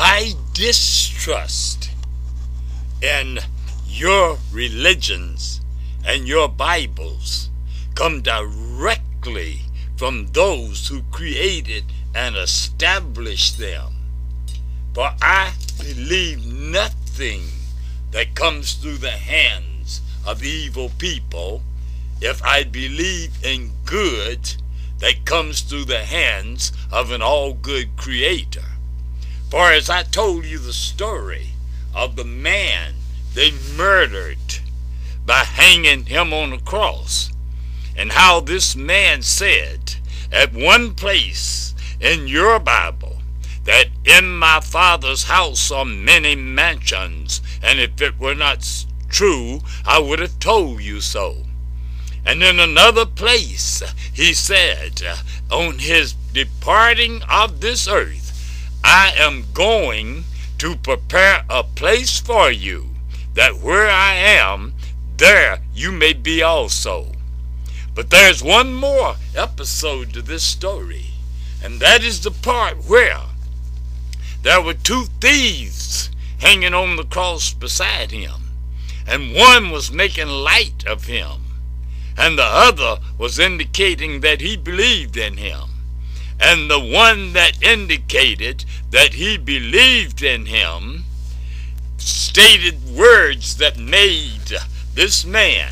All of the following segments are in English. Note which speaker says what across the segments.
Speaker 1: my distrust in your religions and your Bibles come directly from those who created and established them. For I believe nothing that comes through the hands of evil people if I believe in good that comes through the hands of an all good creator. For as I told you the story of the man they murdered by hanging him on a cross, and how this man said at one place in your Bible that in my Father's house are many mansions, and if it were not true, I would have told you so. And in another place, he said, on his departing of this earth, I am going to prepare a place for you, that where I am, there you may be also. But there's one more episode to this story, and that is the part where there were two thieves hanging on the cross beside him, and one was making light of him, and the other was indicating that he believed in him. And the one that indicated that he believed in him stated words that made this man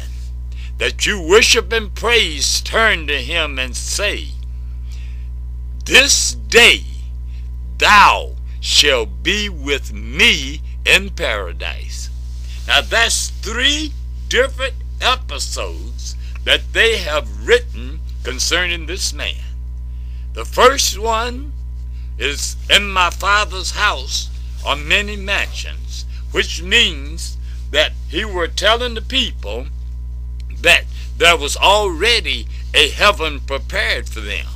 Speaker 1: that you worship and praise turn to him and say, This day thou shalt be with me in paradise. Now that's three different episodes that they have written concerning this man. The first one is in my father's house are many mansions, which means that he were telling the people that there was already a heaven prepared for them.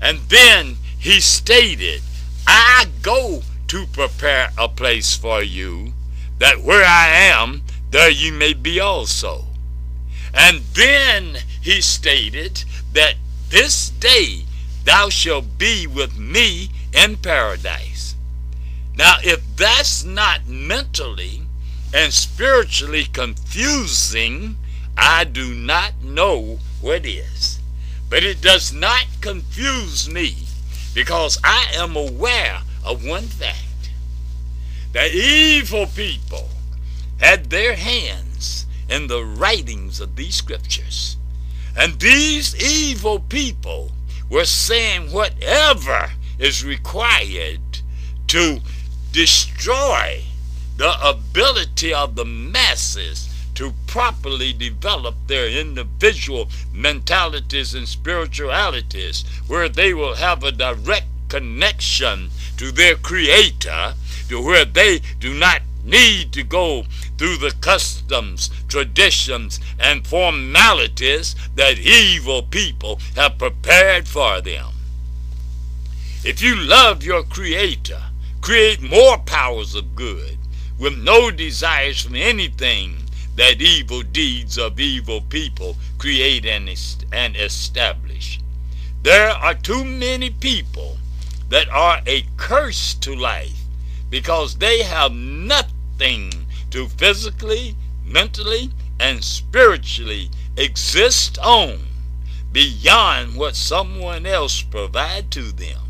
Speaker 1: And then he stated, I go to prepare a place for you, that where I am, there you may be also. And then he stated that this day thou shalt be with me in paradise. Now, if that's not mentally and spiritually confusing, I do not know what is. But it does not confuse me because I am aware of one fact that evil people had their hands in the writings of these scriptures. And these evil people were saying whatever is required to destroy the ability of the masses to properly develop their individual mentalities and spiritualities, where they will have a direct connection to their Creator, to where they do not need to go through the customs, traditions, and formalities that evil people have prepared for them. If you love your Creator, create more powers of good with no desires from anything that evil deeds of evil people create and, and establish. There are too many people that are a curse to life because they have nothing to physically, mentally, and spiritually exist on beyond what someone else provide to them.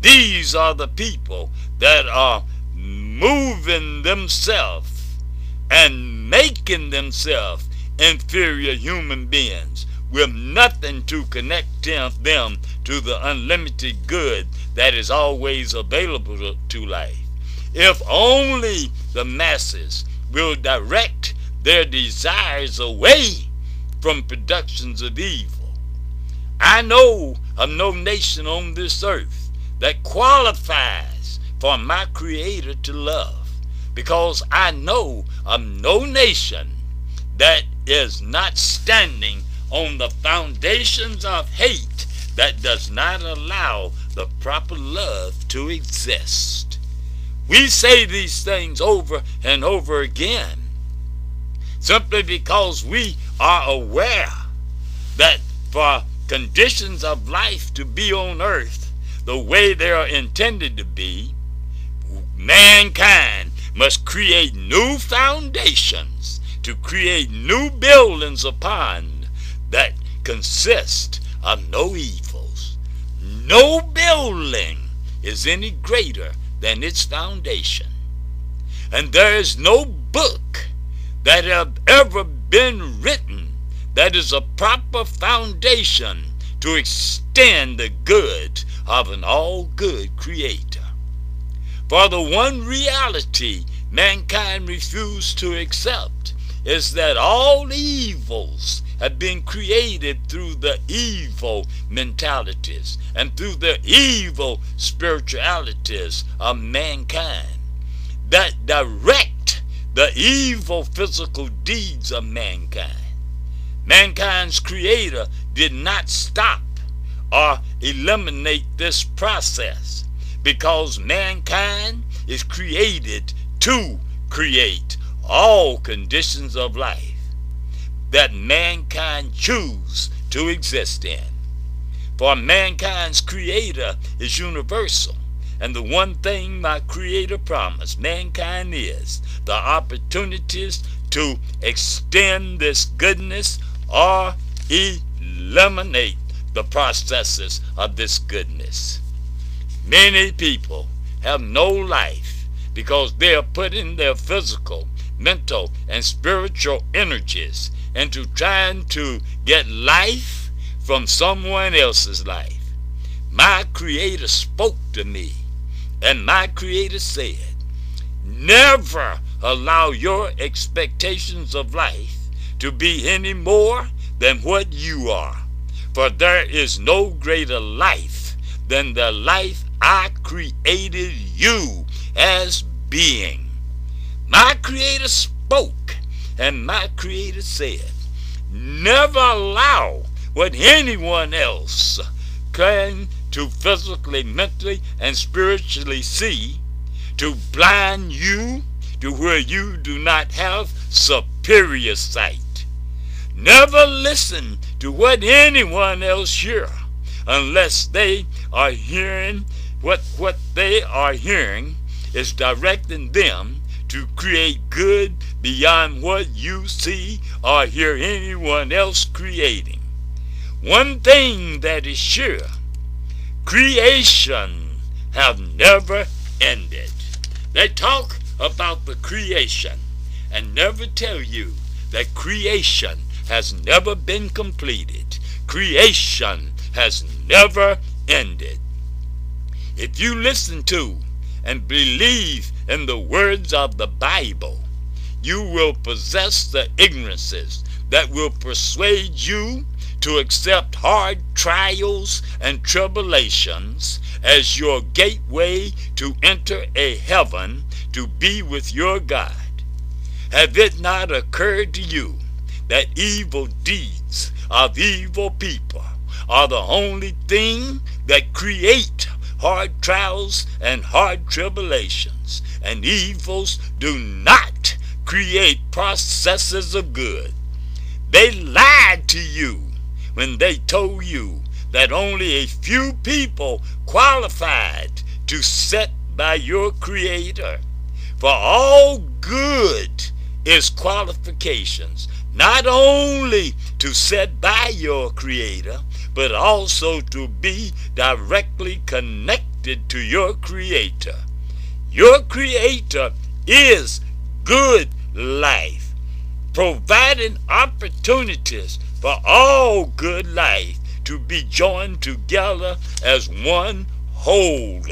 Speaker 1: These are the people that are moving themselves and making themselves inferior human beings with nothing to connect them to the unlimited good that is always available to life. If only the masses will direct their desires away from productions of evil. I know of no nation on this earth that qualifies for my Creator to love, because I know of no nation that is not standing on the foundations of hate that does not allow the proper love to exist. We say these things over and over again simply because we are aware that for conditions of life to be on earth the way they are intended to be, mankind must create new foundations to create new buildings upon that consist of no evils. No building is any greater than its foundation. And there is no book that have ever been written that is a proper foundation to extend the good of an all good creator. For the one reality mankind refused to accept is that all evils have been created through the evil mentalities and through the evil spiritualities of mankind that direct the evil physical deeds of mankind. Mankind's creator did not stop or eliminate this process because mankind is created to create all conditions of life that mankind choose to exist in. For mankind's creator is universal. And the one thing my creator promised mankind is the opportunities to extend this goodness or eliminate the processes of this goodness. Many people have no life because they are putting their physical, mental, and spiritual energies into trying to get life from someone else's life. My Creator spoke to me, and my Creator said, Never allow your expectations of life to be any more than what you are. For there is no greater life than the life I created you as being. My Creator spoke, and my Creator said, Never allow what anyone else can to physically, mentally, and spiritually see to blind you to where you do not have superior sight. Never listen to what anyone else hear unless they are hearing what what they are hearing is directing them to create good beyond what you see or hear anyone else creating. One thing that is sure, creation have never ended. They talk about the creation and never tell you that creation has never been completed. Creation has never ended. If you listen to and believe in the words of the Bible, you will possess the ignorances that will persuade you to accept hard trials and tribulations as your gateway to enter a heaven to be with your God. Have it not occurred to you that evil deeds of evil people are the only thing that create hard trials and hard tribulations. And evils do not create processes of good. They lied to you when they told you that only a few people qualified to set by your Creator. For all good is qualifications not only to set by your Creator, but also to be directly connected to your Creator. Your Creator is good life, providing opportunities for all good life to be joined together as one whole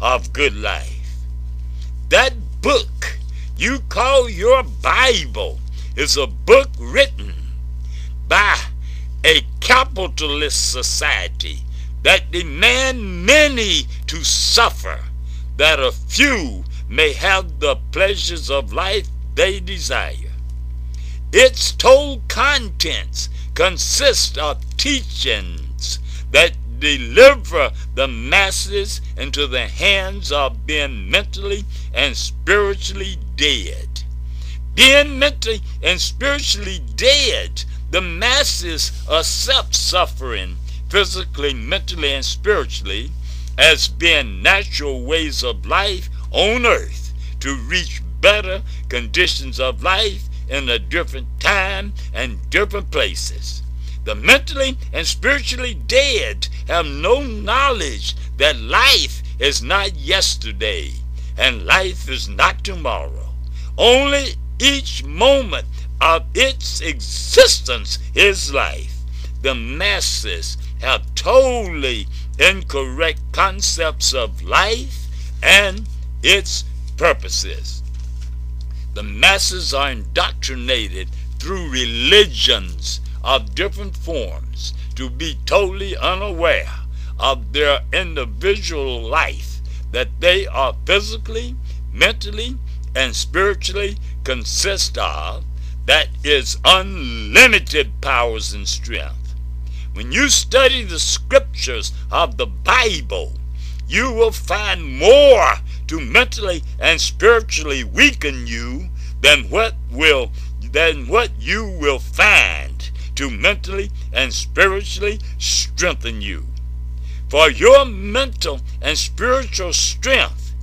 Speaker 1: of good life. That book you call your Bible is a book written by a capitalist society that demand many to suffer, that a few may have the pleasures of life they desire. Its told contents consist of teachings that deliver the masses into the hands of being mentally and spiritually dead being mentally and spiritually dead, the masses accept suffering physically, mentally, and spiritually as being natural ways of life on earth to reach better conditions of life in a different time and different places. The mentally and spiritually dead have no knowledge that life is not yesterday and life is not tomorrow. Only each moment of its existence is life. The masses have totally incorrect concepts of life and its purposes. The masses are indoctrinated through religions of different forms to be totally unaware of their individual life, that they are physically, mentally, and spiritually consist of, that is unlimited powers and strength. When you study the scriptures of the Bible, you will find more to mentally and spiritually weaken you than what will than what you will find to mentally and spiritually strengthen you. For your mental and spiritual strength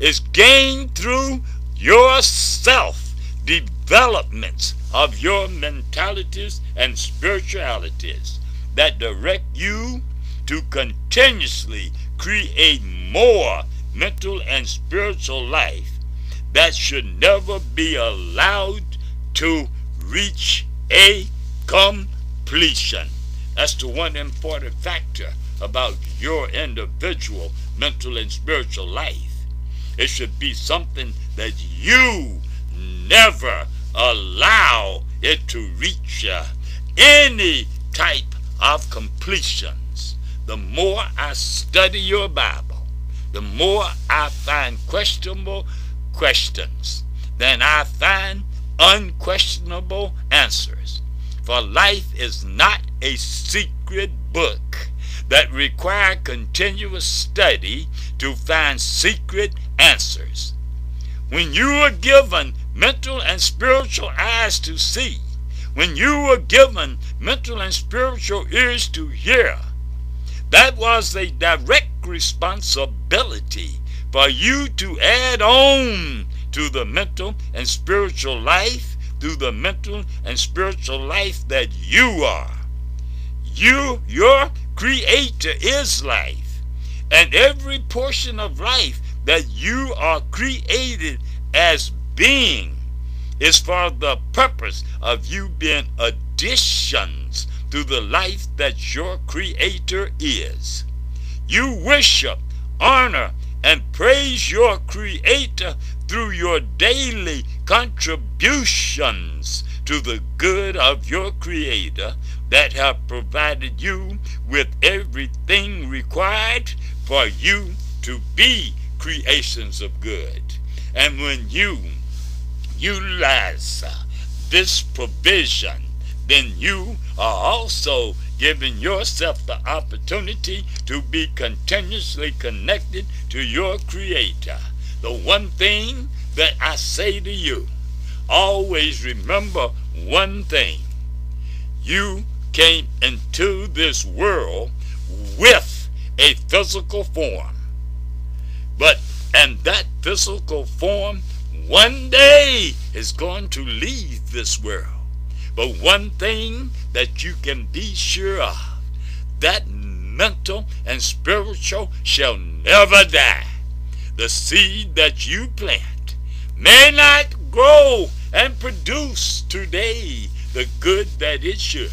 Speaker 1: is gained through your self developments of your mentalities and spiritualities that direct you to continuously create more mental and spiritual life that should never be allowed to reach a completion. That's the one important factor about your individual mental and spiritual life. It should be something that you never allow it to reach uh, any type of completions. The more I study your Bible, the more I find questionable questions than I find unquestionable answers. For life is not a secret book that require continuous study to find secret answers. When you were given mental and spiritual eyes to see, when you were given mental and spiritual ears to hear, that was a direct responsibility for you to add on to the mental and spiritual life through the mental and spiritual life that you are. You, your creator is life. And every portion of life that you are created as being is for the purpose of you being additions to the life that your creator is. You worship, honor, and praise your creator through your daily contributions to the good of your creator that have provided you with everything required for you to be creations of good. And when you utilize uh, this provision, then you are also giving yourself the opportunity to be continuously connected to your Creator. The one thing that I say to you, always remember one thing. You came into this world with a physical form. But, and that physical form one day is going to leave this world. But one thing that you can be sure of, that mental and spiritual shall never die. The seed that you plant may not grow and produce today the good that it should.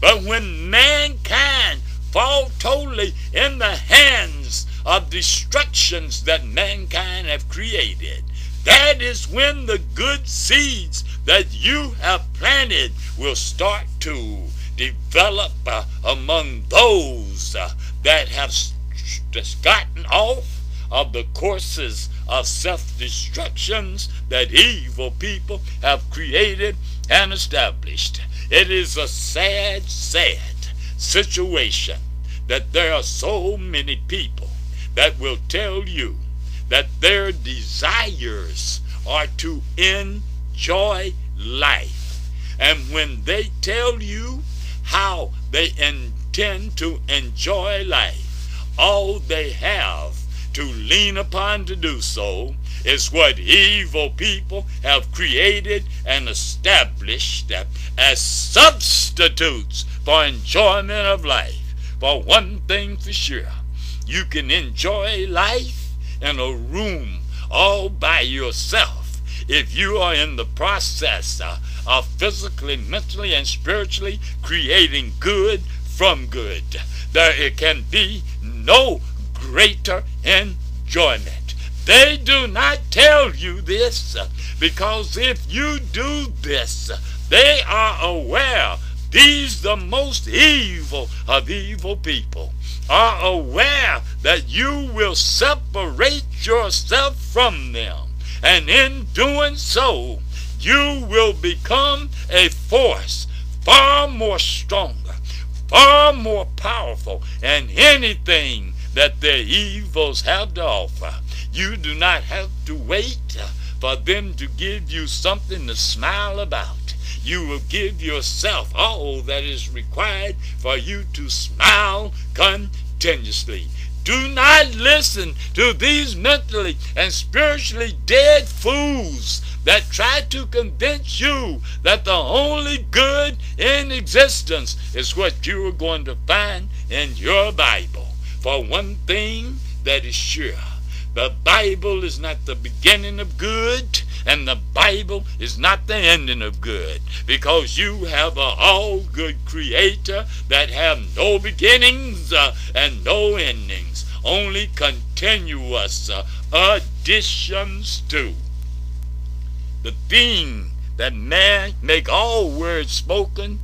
Speaker 1: But when mankind fall totally in the hands of destructions that mankind have created, that is when the good seeds that you have planted will start to develop uh, among those uh, that have gotten off of the courses of self-destructions that evil people have created and established. It is a sad, sad situation that there are so many people that will tell you that their desires are to enjoy life. And when they tell you how they intend to enjoy life, all they have to lean upon to do so is what evil people have created and established as substitutes for enjoyment of life. For one thing for sure, you can enjoy life in a room all by yourself if you are in the process uh, of physically, mentally, and spiritually creating good from good. There it can be no greater enjoyment. They do not tell you this uh, because if you do this, they are aware these the most evil of evil people are aware that you will separate yourself from them. And in doing so, you will become a force far more stronger, far more powerful, and anything that their evils have to offer. You do not have to wait for them to give you something to smile about. You will give yourself all that is required for you to smile continuously. Do not listen to these mentally and spiritually dead fools that try to convince you that the only good in existence is what you are going to find in your Bible. For one thing that is sure, the Bible is not the beginning of good, and the Bible is not the ending of good because you have a all good creator that have no beginnings uh, and no endings only continuous uh, additions to. The thing that man make all words spoken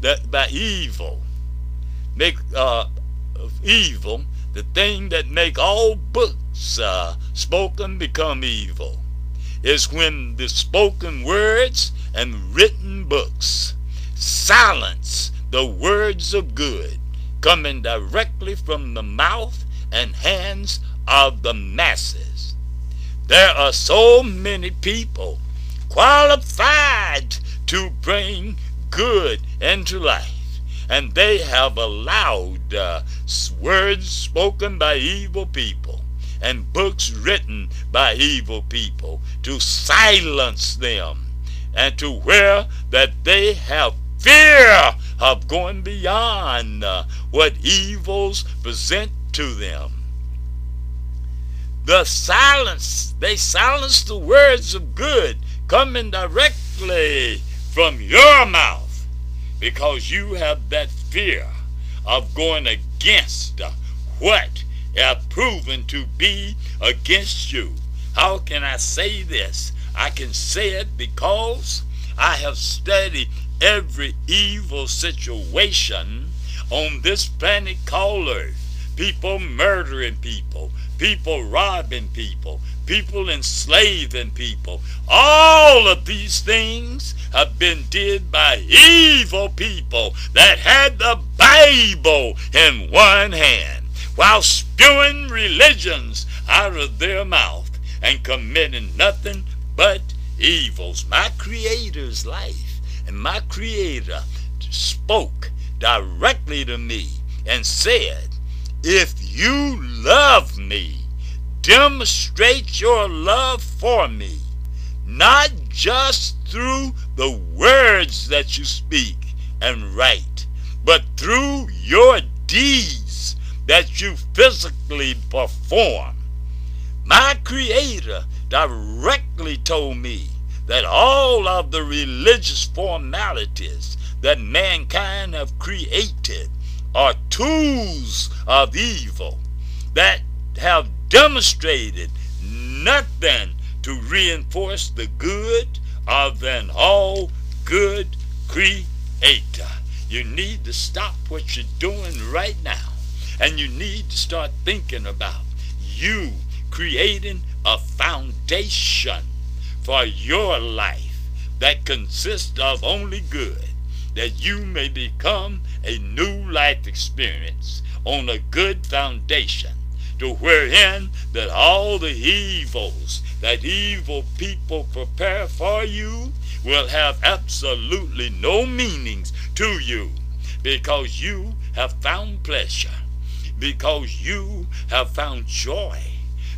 Speaker 1: that by evil make uh, evil the thing that make all books uh, spoken become evil is when the spoken words and written books silence the words of good coming directly from the mouth and hands of the masses. There are so many people qualified to bring good into life, and they have allowed uh, words spoken by evil people and books written by evil people to silence them and to where that they have fear of going beyond uh, what evils present to them. The silence, they silence the words of good coming directly from your mouth because you have that fear of going against uh, what have proven to be against you. How can I say this? I can say it because I have studied every evil situation on this planet called Earth. People murdering people, people robbing people, people enslaving people. All of these things have been did by evil people that had the Bible in one hand while spewing religions out of their mouth and committing nothing but evils. My Creator's life and my Creator spoke directly to me and said, If you love me, demonstrate your love for me, not just through the words that you speak and write, but through your deeds that you physically perform. My Creator directly told me that all of the religious formalities that mankind have created are tools of evil that have demonstrated nothing to reinforce the good of an all good creator. You need to stop what you're doing right now and you need to start thinking about you creating a foundation for your life that consists of only good, that you may become a new life experience on a good foundation, to wherein that all the evils that evil people prepare for you will have absolutely no meanings to you because you have found pleasure because you have found joy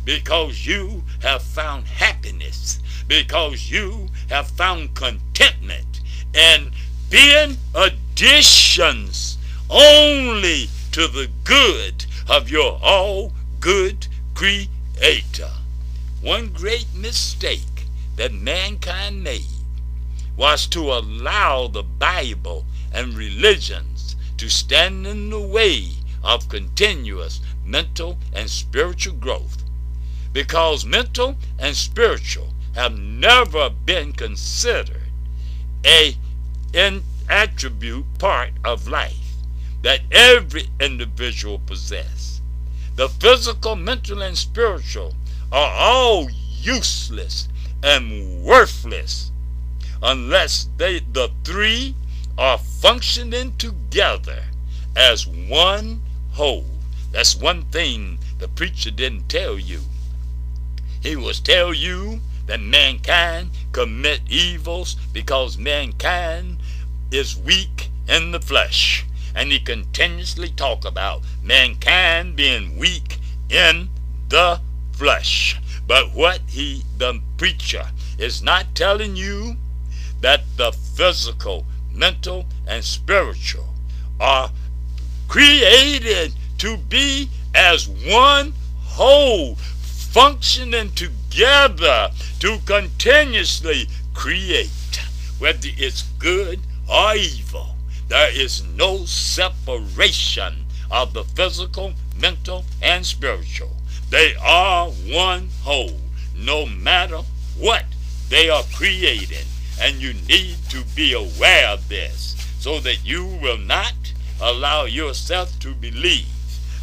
Speaker 1: because you have found happiness, because you have found contentment, and being additions only to the good of your all good creator. One great mistake that mankind made was to allow the Bible and religions to stand in the way of continuous mental and spiritual growth. Because mental and spiritual have never been considered a an attribute part of life that every individual possesses. The physical, mental, and spiritual are all useless and worthless unless they the three are functioning together as one whole. That's one thing the preacher didn't tell you. He was tell you that mankind commit evils because mankind is weak in the flesh. And he continuously talk about mankind being weak in the flesh. But what he, the preacher, is not telling you that the physical, mental, and spiritual are created to be as one whole, functioning together to continuously create, whether it's good or evil. There is no separation of the physical, mental, and spiritual. They are one whole, no matter what they are created. And you need to be aware of this so that you will not allow yourself to believe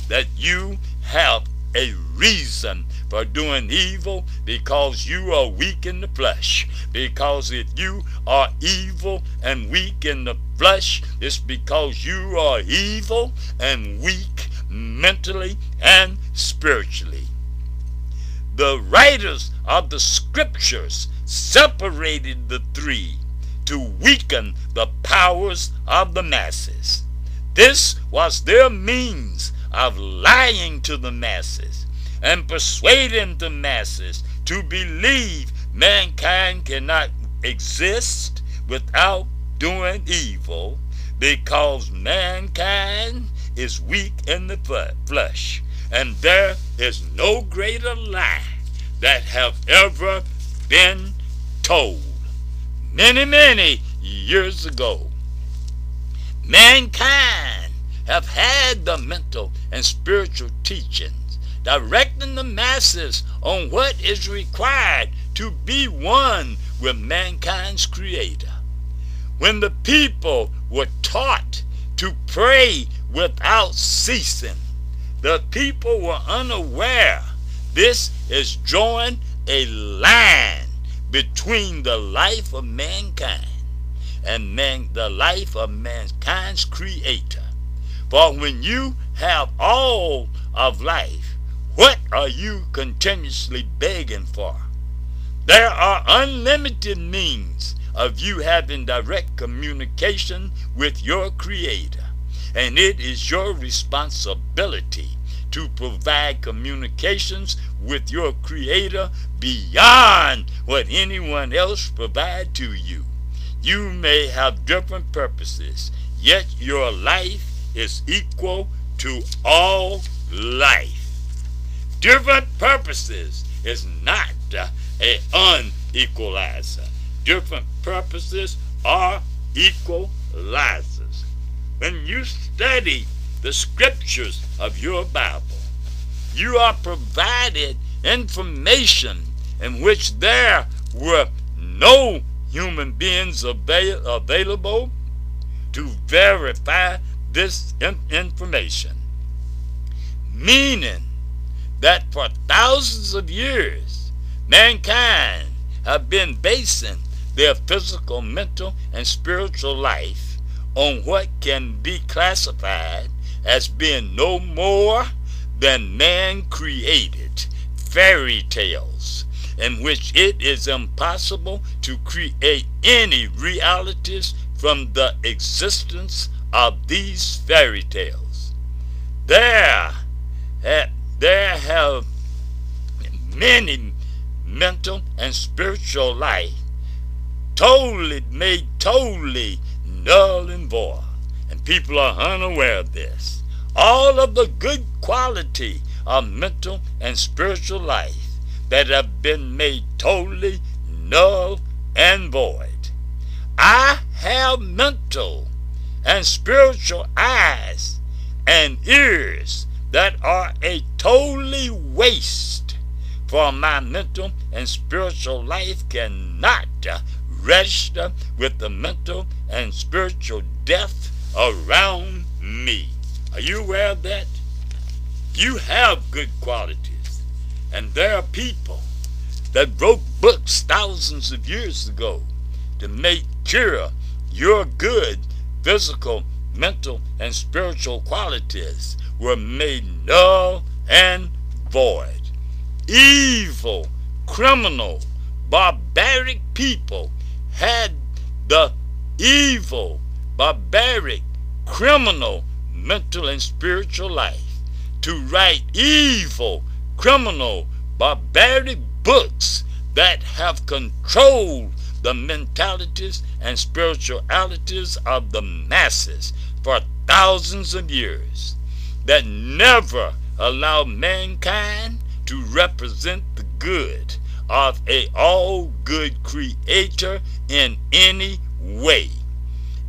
Speaker 1: that you have a reason for doing evil because you are weak in the flesh. Because if you are evil and weak in the flesh, it's because you are evil and weak mentally and spiritually. The writers of the scriptures separated the three to weaken the powers of the masses. This was their means of lying to the masses and persuading the masses to believe mankind cannot exist without doing evil because mankind is weak in the flesh. And there is no greater lie that have ever been told many many years ago mankind have had the mental and spiritual teachings, directing the masses on what is required to be one with mankind's creator. When the people were taught to pray without ceasing, the people were unaware this is drawing a line between the life of mankind and man, the life of mankind's creator. For when you have all of life, what are you continuously begging for? There are unlimited means of you having direct communication with your Creator, and it is your responsibility to provide communications with your Creator beyond what anyone else provide to you. You may have different purposes, yet your life is equal to all life. Different purposes is not a unequalizer. Different purposes are equalizers. When you study the scriptures of your Bible, you are provided information in which there were no human beings avail- available to verify this information. Meaning that for thousands of years, mankind have been basing their physical, mental, and spiritual life on what can be classified as being no more than man created fairy tales in which it is impossible to create any realities from the existence of these fairy tales. There, there have many mental and spiritual life totally made totally null and void. And people are unaware of this. All of the good quality of mental and spiritual life that have been made totally null and void. I have mental and spiritual eyes and ears that are a totally waste for my mental and spiritual life cannot register with the mental and spiritual death around me. Are you aware of that? You have good qualities, and there are people that wrote books thousands of years ago to make cure your good physical, mental, and spiritual qualities were made null and void. Evil, criminal, barbaric people had the evil, barbaric, criminal, mental, and spiritual life to write evil, criminal, barbaric books that have controlled the mentalities and spiritualities of the masses for thousands of years that never allowed mankind to represent the good of a all good creator in any way.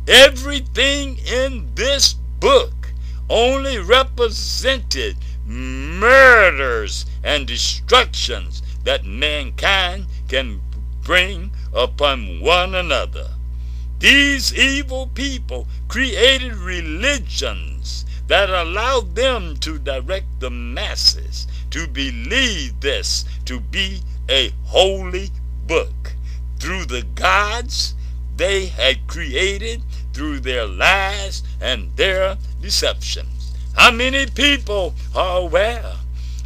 Speaker 1: Everything in this book only represented murders and destructions that mankind can bring upon one another. These evil people created religions that allowed them to direct the masses to believe this to be a holy book through the gods they had created through their lies and their deceptions. How many people are aware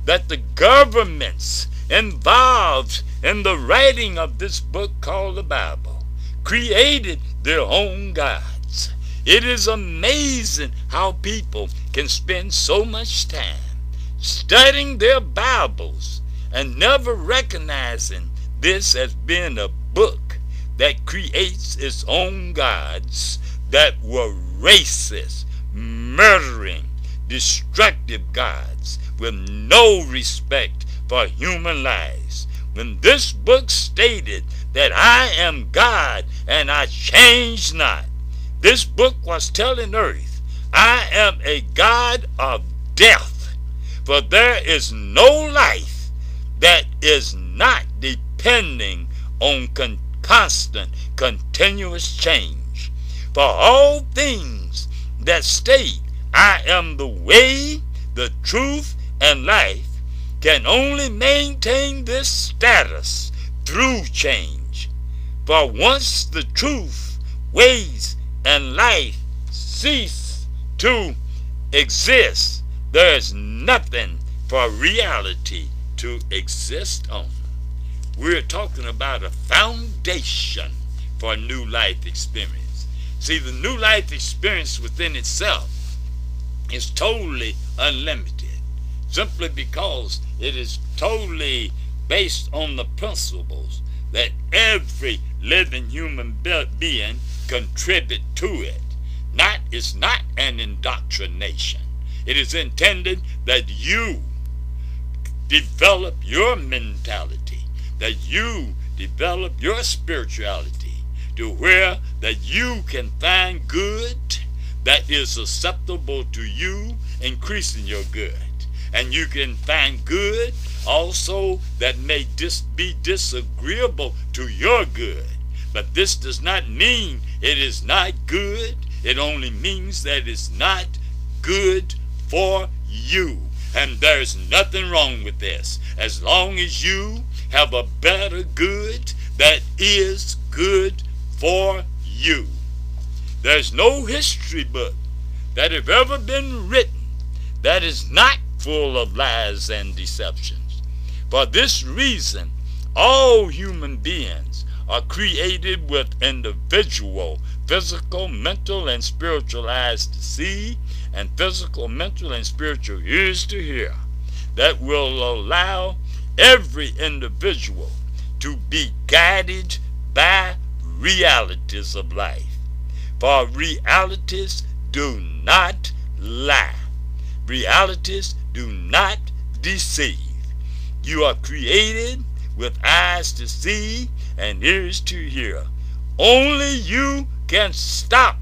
Speaker 1: that the governments involved in the writing of this book called the Bible created their own gods? It is amazing how people can spend so much time studying their Bibles and never recognizing this as being a book that creates its own gods that were racist, murdering, destructive gods with no respect for human lives. When this book stated that I am God and I change not, this book was telling earth, I am a God of death, for there is no life that is not depending on con- constant, continuous change. For all things that state, I am the way, the truth, and life, can only maintain this status through change. For once the truth, ways, and life cease to exist, there is nothing for reality to exist on. We're talking about a foundation for a new life experience. See, the new life experience within itself is totally unlimited simply because it is totally based on the principles that every living human being contribute to it. Not it's not an indoctrination. It is intended that you develop your mentality, that you develop your spirituality to where that you can find good that is acceptable to you, increasing your good. And you can find good also that may dis- be disagreeable to your good. But this does not mean it is not good. It only means that it's not good for you. And there's nothing wrong with this. As long as you have a better good that is good for you. There's no history book that have ever been written that is not full of lies and deceptions. For this reason, all human beings are created with individual physical, mental, and spiritual eyes to see and physical, mental, and spiritual ears to hear that will allow every individual to be guided by realities of life. For realities do not lie. Realities do not deceive. You are created with eyes to see and ears to hear. Only you can stop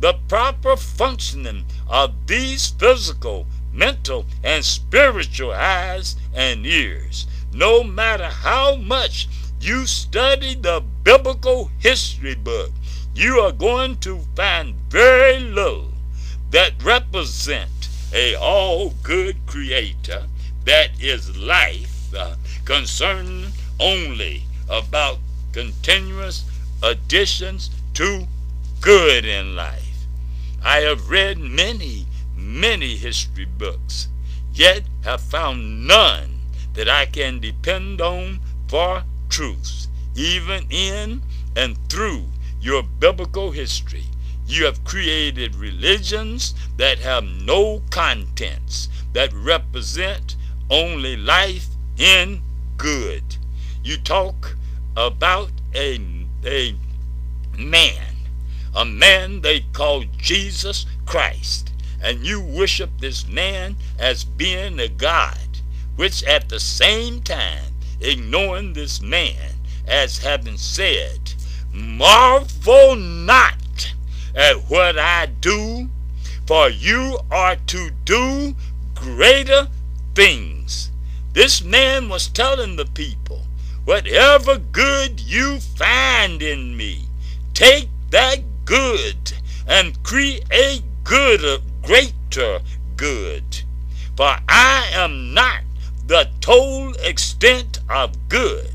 Speaker 1: the proper functioning of these physical, mental, and spiritual eyes and ears. No matter how much you study the biblical history book, you are going to find very little that represent a all good creator that is life uh, concerned only about continuous additions to good in life. I have read many, many history books, yet have found none that I can depend on for truth, even in and through your biblical history. You have created religions that have no contents, that represent only life in good. You talk about a, a man, a man they call Jesus Christ, and you worship this man as being a God, which at the same time ignoring this man as having said, Marvel not at what I do, for you are to do greater things. This man was telling the people, whatever good you find in me, take that good and create good, greater good. For I am not the total extent of good,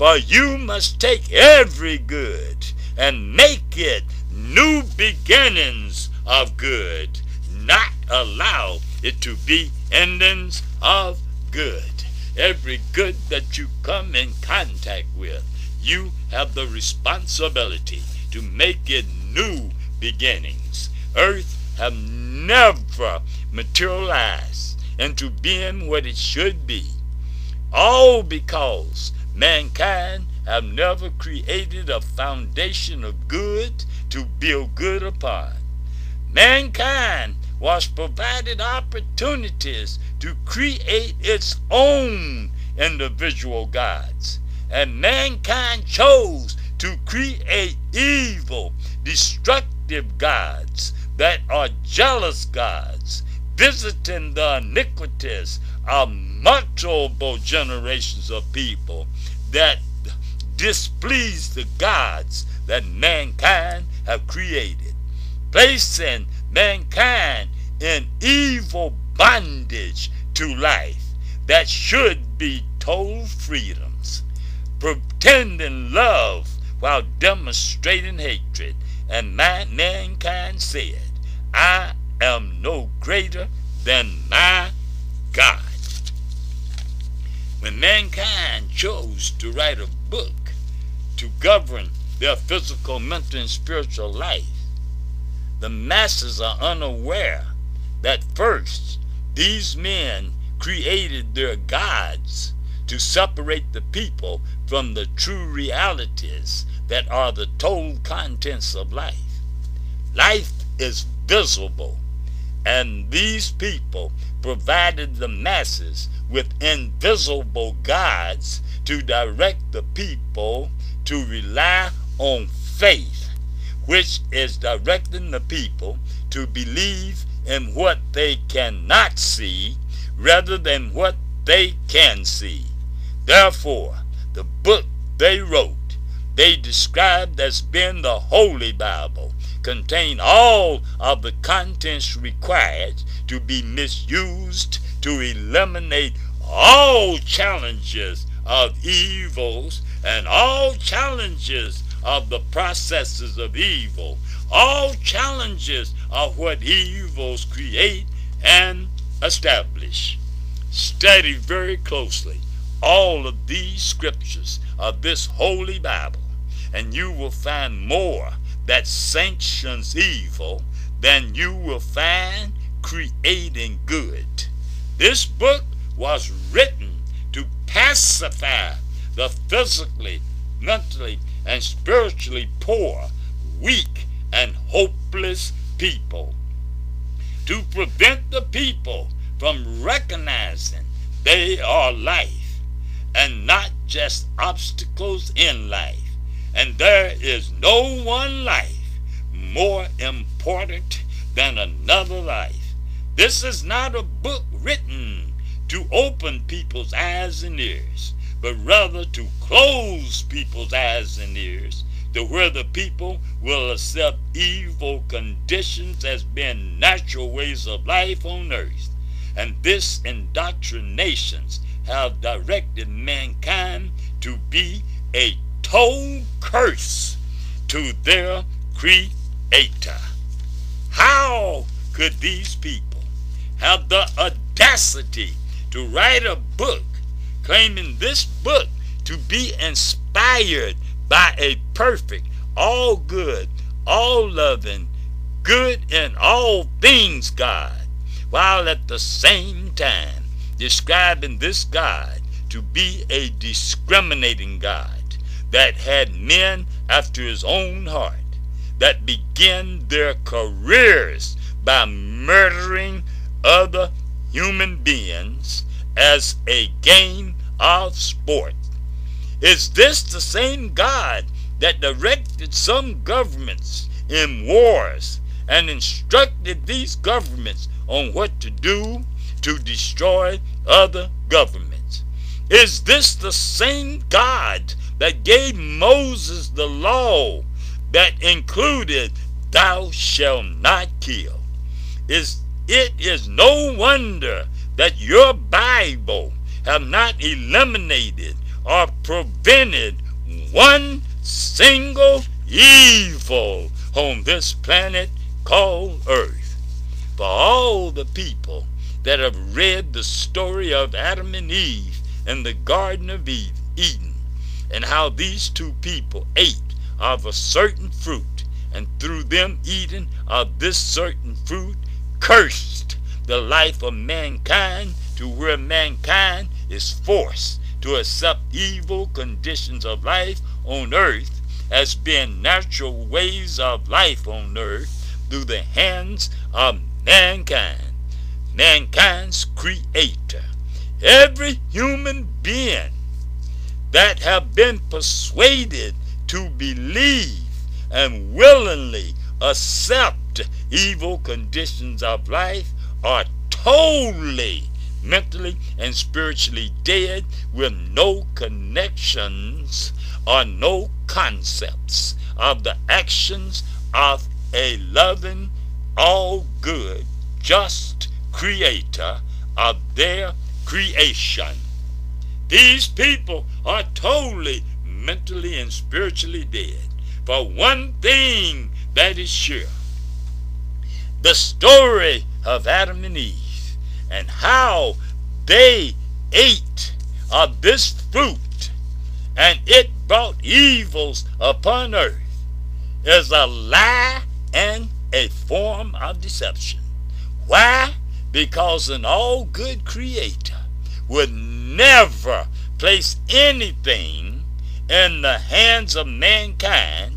Speaker 1: for you must take every good and make it new beginnings of good, not allow it to be endings of good. Every good that you come in contact with, you have the responsibility to make it new beginnings. Earth have never materialized into being what it should be. All because mankind have never created a foundation of good to build good upon. Mankind was provided opportunities to create its own individual gods. And mankind chose to create evil, destructive gods that are jealous gods, visiting the iniquities of multiple generations of people that displease the gods that mankind have created, placing mankind in evil bondage to life that should be total freedoms, pretending love while demonstrating hatred. And man, mankind said, I am no greater than my God. When mankind chose to write a book to govern their physical, mental, and spiritual life, the masses are unaware that first these men created their gods to separate the people from the true realities that are the total contents of life. Life is visible, and these people provided the masses with invisible gods to direct the people to rely on faith which is directing the people to believe in what they cannot see rather than what they can see. Therefore, the book they wrote, they described as being the Holy Bible, contain all of the contents required to be misused to eliminate all challenges of evils and all challenges of the processes of evil. All challenges of what evils create and establish. Study very closely all of these scriptures of this holy Bible, and you will find more that sanctions evil than you will find creating good. This book was written to pacify the physically, mentally, and spiritually poor, weak, and hopeless people. To prevent the people from recognizing they are life and not just obstacles in life. And there is no one life more important than another life. This is not a book written to open people's eyes and ears, but rather to close people's eyes and ears to where the people will accept evil conditions as being natural ways of life on earth. And this indoctrinations have directed mankind to be a total curse to their creator. How could these people have the audacity to write a book claiming this book to be inspired by a perfect, all good, all loving, good in all things God, while at the same time describing this God to be a discriminating God that had men after his own heart that began their careers by murdering other human beings as a game of sport. Is this the same God that directed some governments in wars and instructed these governments on what to do to destroy other governments? Is this the same God that gave Moses the law that included thou shalt not kill? Is it is no wonder that your Bible have not eliminated or prevented one single evil on this planet called Earth. For all the people that have read the story of Adam and Eve in the Garden of Eden, and how these two people ate of a certain fruit, and through them eating of this certain fruit, cursed the life of mankind to where mankind is forced to accept evil conditions of life on earth as being natural ways of life on earth through the hands of mankind, mankind's creator. Every human being that have been persuaded to believe and willingly accept evil conditions of life are totally mentally and spiritually dead with no connections or no concepts of the actions of a loving, all good, just creator of their creation. These people are totally mentally and spiritually dead. For one thing that is sure the story of Adam and Eve and how they ate of this fruit and it brought evils upon earth is a lie and a form of deception. Why? Because an all good creator would never place anything in the hands of mankind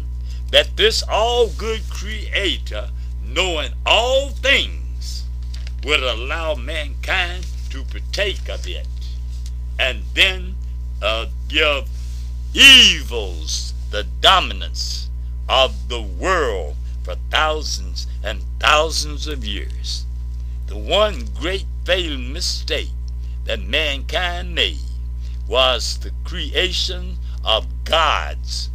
Speaker 1: that this all good creator, knowing all things, would allow mankind to partake of it and then uh, give evils the dominance of the world for thousands and thousands of years. The one great fatal mistake that mankind made was the creation of gods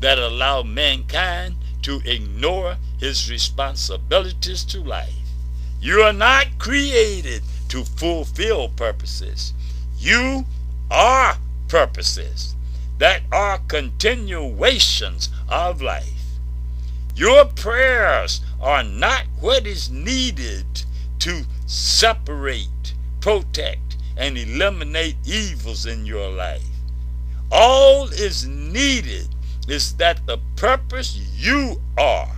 Speaker 1: that allowed mankind to ignore his responsibilities to life. You are not created to fulfill purposes. You are purposes that are continuations of life. Your prayers are not what is needed to separate, protect, and eliminate evils in your life. All is needed is that the purpose you are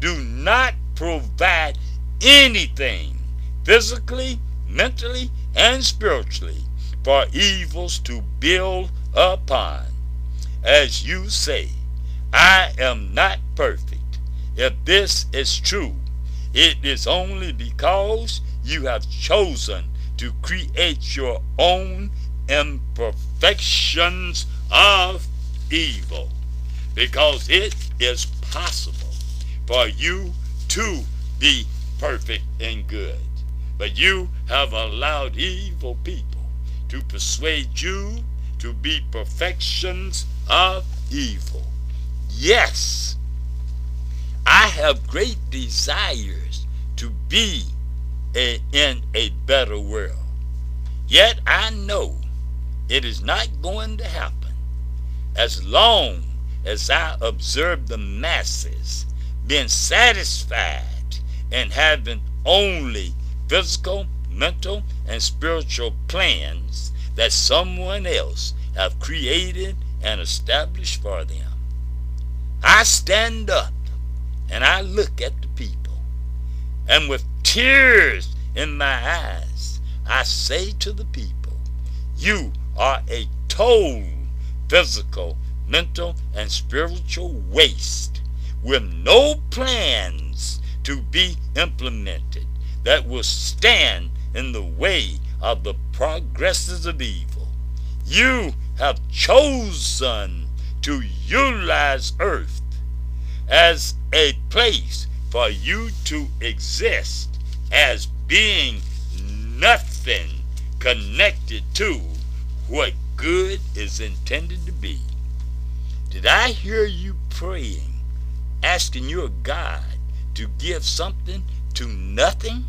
Speaker 1: do not provide anything physically, mentally, and spiritually for evils to build upon. As you say, I am not perfect. If this is true, it is only because you have chosen to create your own imperfections of evil. Because it is possible for you to be perfect and good. But you have allowed evil people to persuade you to be perfections of evil. Yes, I have great desires to be a, in a better world. Yet I know it is not going to happen as long as I observe the masses being satisfied and having only physical, mental, and spiritual plans that someone else have created and established for them. I stand up and I look at the people, and with tears in my eyes, I say to the people, You are a total physical, mental, and spiritual waste with no plans to be implemented that will stand in the way of the progresses of evil. You have chosen to utilize earth as a place for you to exist as being nothing connected to what good is intended to be. Did I hear you praying, asking your God to give something to nothing?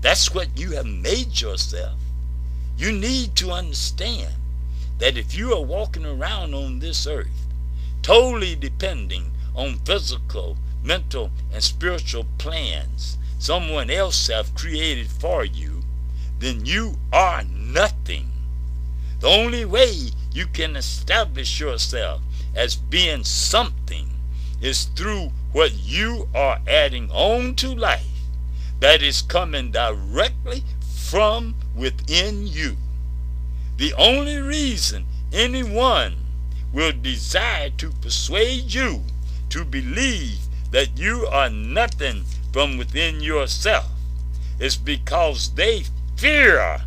Speaker 1: That's what you have made yourself. You need to understand that if you are walking around on this earth, totally depending on physical, mental, and spiritual plans someone else have created for you, then you are nothing. The only way you can establish yourself as being something is through what you are adding on to life that is coming directly from within you. The only reason anyone will desire to persuade you to believe that you are nothing from within yourself is because they fear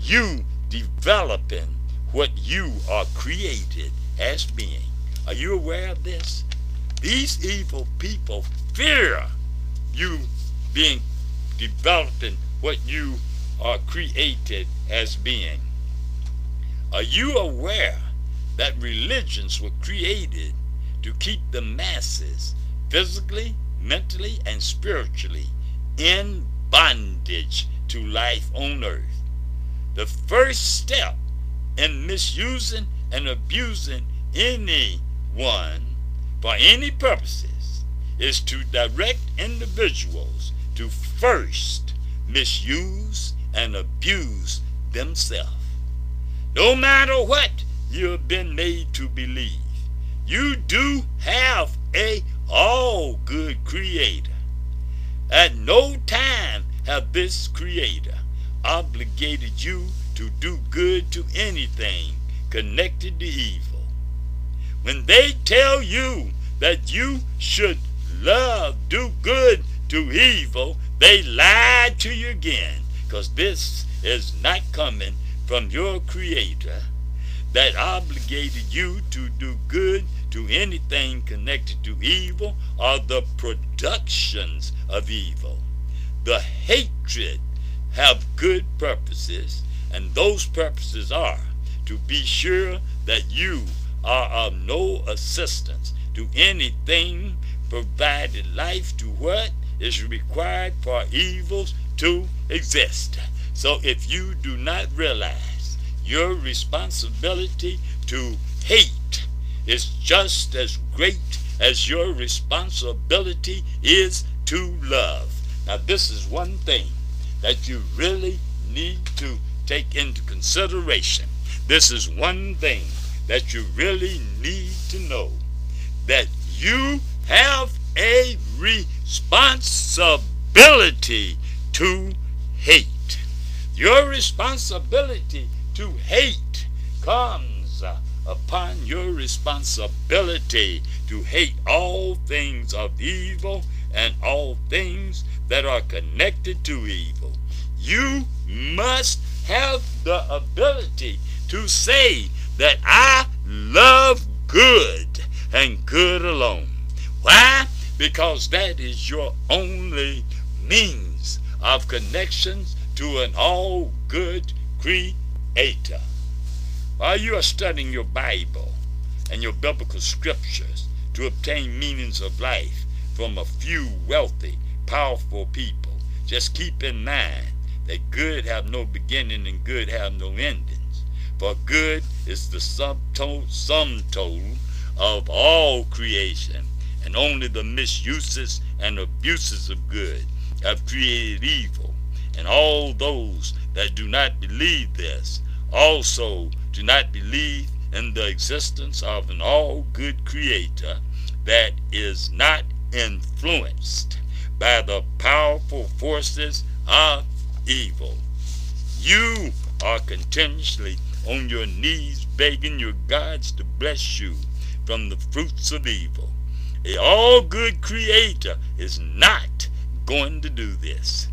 Speaker 1: you developing what you are created as being. Are you aware of this? These evil people fear you being developing what you are created as being. Are you aware that religions were created to keep the masses physically, mentally, and spiritually in bondage to life on earth? The first step in misusing and abusing anyone for any purposes is to direct individuals to first misuse and abuse themselves. No matter what you have been made to believe, you do have a all good creator. At no time have this creator obligated you to do good to anything connected to evil. When they tell you that you should love, do good to evil, they lie to you again because this is not coming from your creator that obligated you to do good to anything connected to evil or the productions of evil. The hatred have good purposes, and those purposes are to be sure that you are of no assistance to anything provided life to what is required for evils to exist. So if you do not realize your responsibility to hate is just as great as your responsibility is to love. Now this is one thing that you really need to take into consideration. This is one thing that you really need to know that you have a responsibility to hate. Your responsibility to hate comes upon your responsibility to hate all things of evil and all things that are connected to evil. You must have the ability to say that I love good and good alone. Why? Because that is your only means of connections to an all good creator. While you are studying your Bible and your biblical scriptures to obtain meanings of life from a few wealthy, powerful people, just keep in mind that good have no beginning and good have no endings. For good is the sum total of all creation, and only the misuses and abuses of good have created evil. And all those that do not believe this also do not believe in the existence of an all good creator that is not influenced by the powerful forces of evil. You are continuously on your knees begging your gods to bless you from the fruits of evil. A all good creator is not going to do this.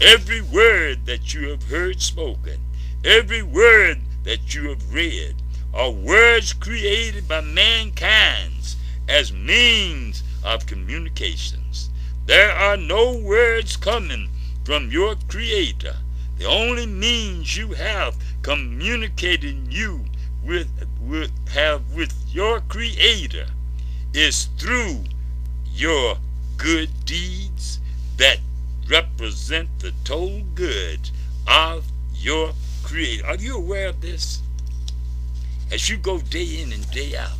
Speaker 1: Every word that you have heard spoken, every word that you have read, are words created by mankind as means of communications. There are no words coming from your creator. The only means you have communicating you with, with have with your creator is through your good deeds that represent the total good of your creator. Are you aware of this? As you go day in and day out,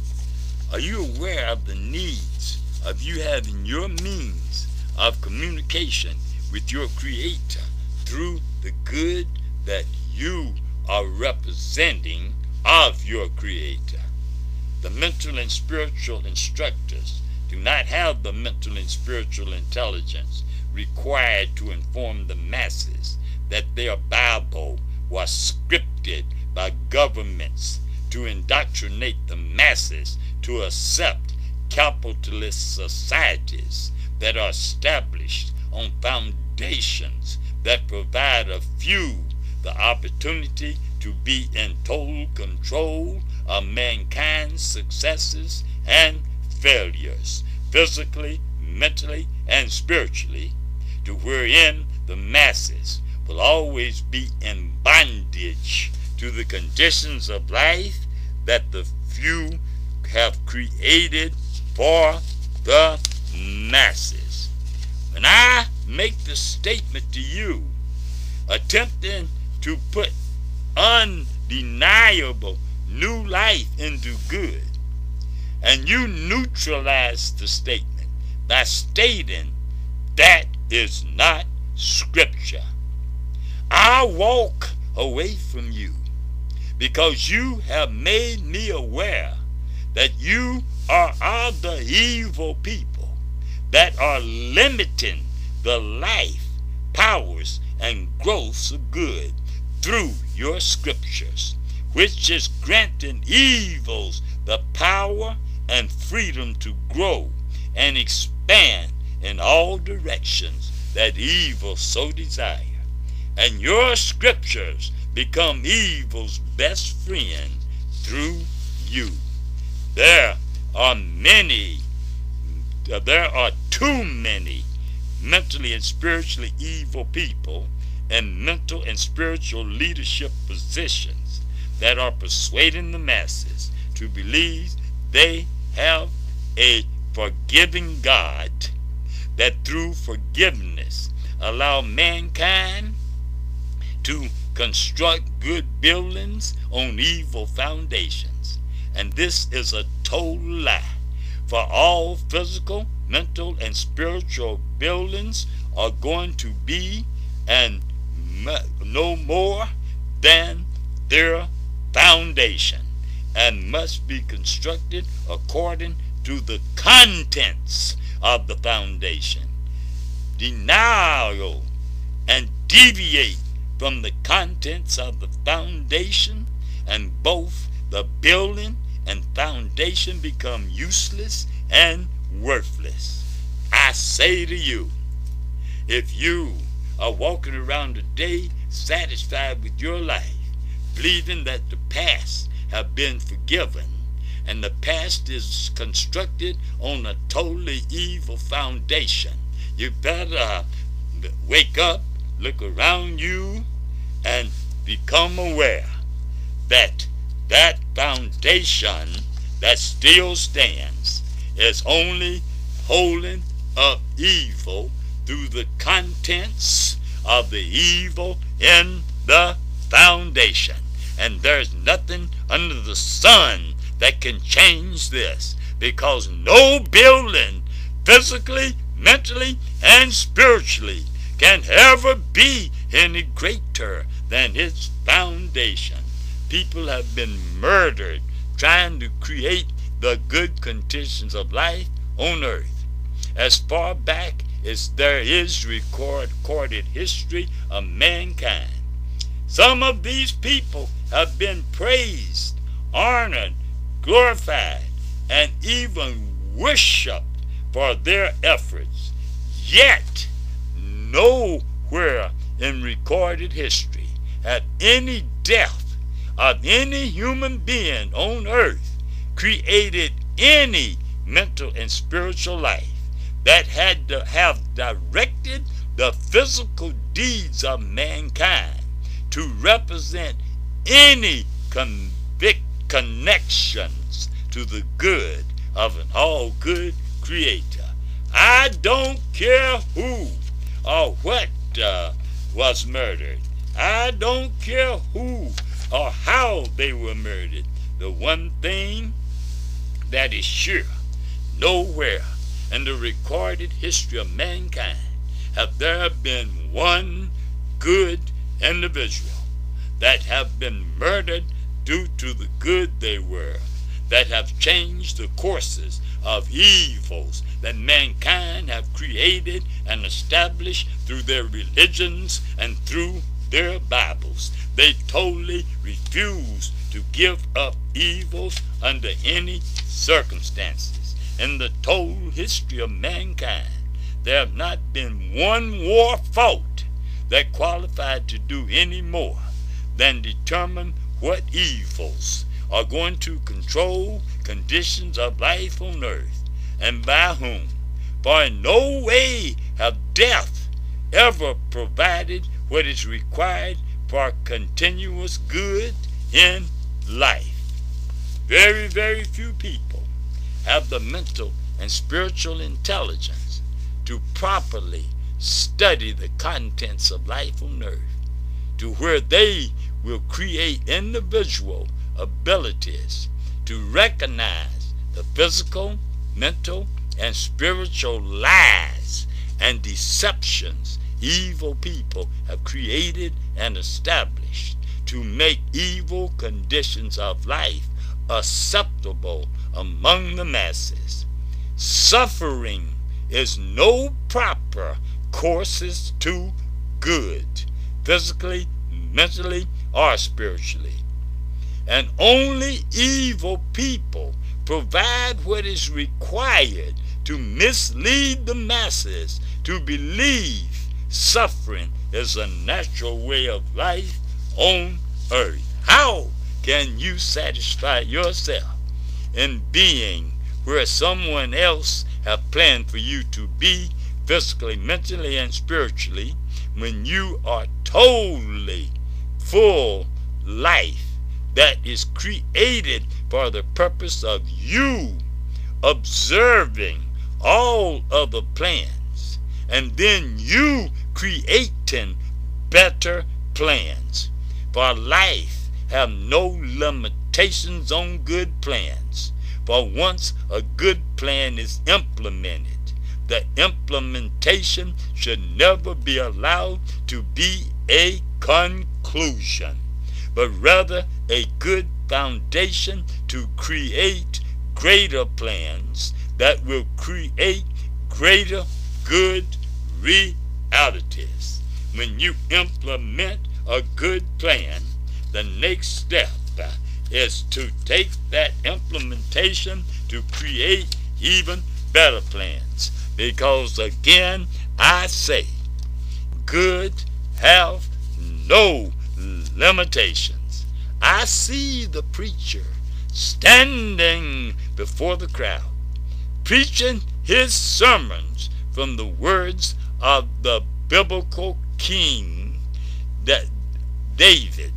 Speaker 1: are you aware of the needs of you having your means of communication with your Creator through the good that you are representing of your Creator. The mental and spiritual instructors do not have the mental and spiritual intelligence required to inform the masses that their Bible was scripted by governments to indoctrinate the masses to accept capitalist societies that are established on foundations that provide a few the opportunity to be in total control of mankind's successes and failures, physically, mentally, and spiritually, to wherein the masses will always be in bondage to the conditions of life that the few have created for the masses. When I make the statement to you, attempting to put undeniable new life into good. And you neutralize the statement by stating that is not scripture. I walk away from you because you have made me aware that you are of the evil people that are limiting the life, powers, and growths of good through your scriptures, which is granting evils the power and freedom to grow and expand in all directions that evil so desire. And your scriptures become evil's best friend through you. There are many, uh, there are too many mentally and spiritually evil people in mental and spiritual leadership positions that are persuading the masses to believe they have a forgiving God that through forgiveness allow mankind to construct good buildings on evil foundations. And this is a total lie. For all physical mental and spiritual buildings are going to be and no more than their foundation and must be constructed according to the contents of the foundation. Denial and deviate from the contents of the foundation, and both the building and foundation become useless and worthless. I say to you, if you are walking around today satisfied with your life, believing that the past have been forgiven and the past is constructed on a totally evil foundation, you better wake up, look around you, and become aware that that foundation that still stands is only holding up evil through the contents of the evil in the foundation. And there's nothing under the sun that can change this because no building, physically, mentally, and spiritually, can ever be any greater than its foundation. People have been murdered trying to create the good conditions of life on earth. As far back as there is recorded history of mankind, some of these people have been praised, honored, glorified, and even worshiped for their efforts. Yet, nowhere in recorded history had any death of any human being on earth created any mental and spiritual life that had to have directed the physical deeds of mankind to represent any convict connections to the good of an all good creator. I don't care who or what uh, was murdered. I don't care who or how they were murdered. The one thing that is sure, nowhere in the recorded history of mankind have there been one good individual that have been murdered due to the good they were, that have changed the courses of evils that mankind have created and established through their religions and through their Bibles. They totally refuse to give up evils under any circumstances. In the total history of mankind, there have not been one war fought that qualified to do any more than determine what evils are going to control conditions of life on earth and by whom. For in no way have death ever provided what is required for continuous good in life. Very, very few people have the mental and spiritual intelligence to properly study the contents of life on earth to where they will create individual abilities to recognize the physical, mental, and spiritual lies and deceptions evil people have created and established to make evil conditions of life acceptable among the masses. Suffering is no proper courses to good, physically, mentally, or spiritually. And only evil people provide what is required to mislead the masses to believe suffering is a natural way of life on earth. How can you satisfy yourself in being where someone else have planned for you to be physically, mentally, and spiritually when you are totally full life that is created for the purpose of you observing all other plans and then you creating better plans. For life have no limitations on good plans. For once a good plan is implemented the implementation should never be allowed to be a conclusion, but rather a good foundation to create greater plans that will create greater good realities. When you implement a good plan, the next step uh, is to take that implementation to create even better plans. Because again, I say, good have no limitations. I see the preacher standing before the crowd, preaching his sermons from the words of the biblical king that David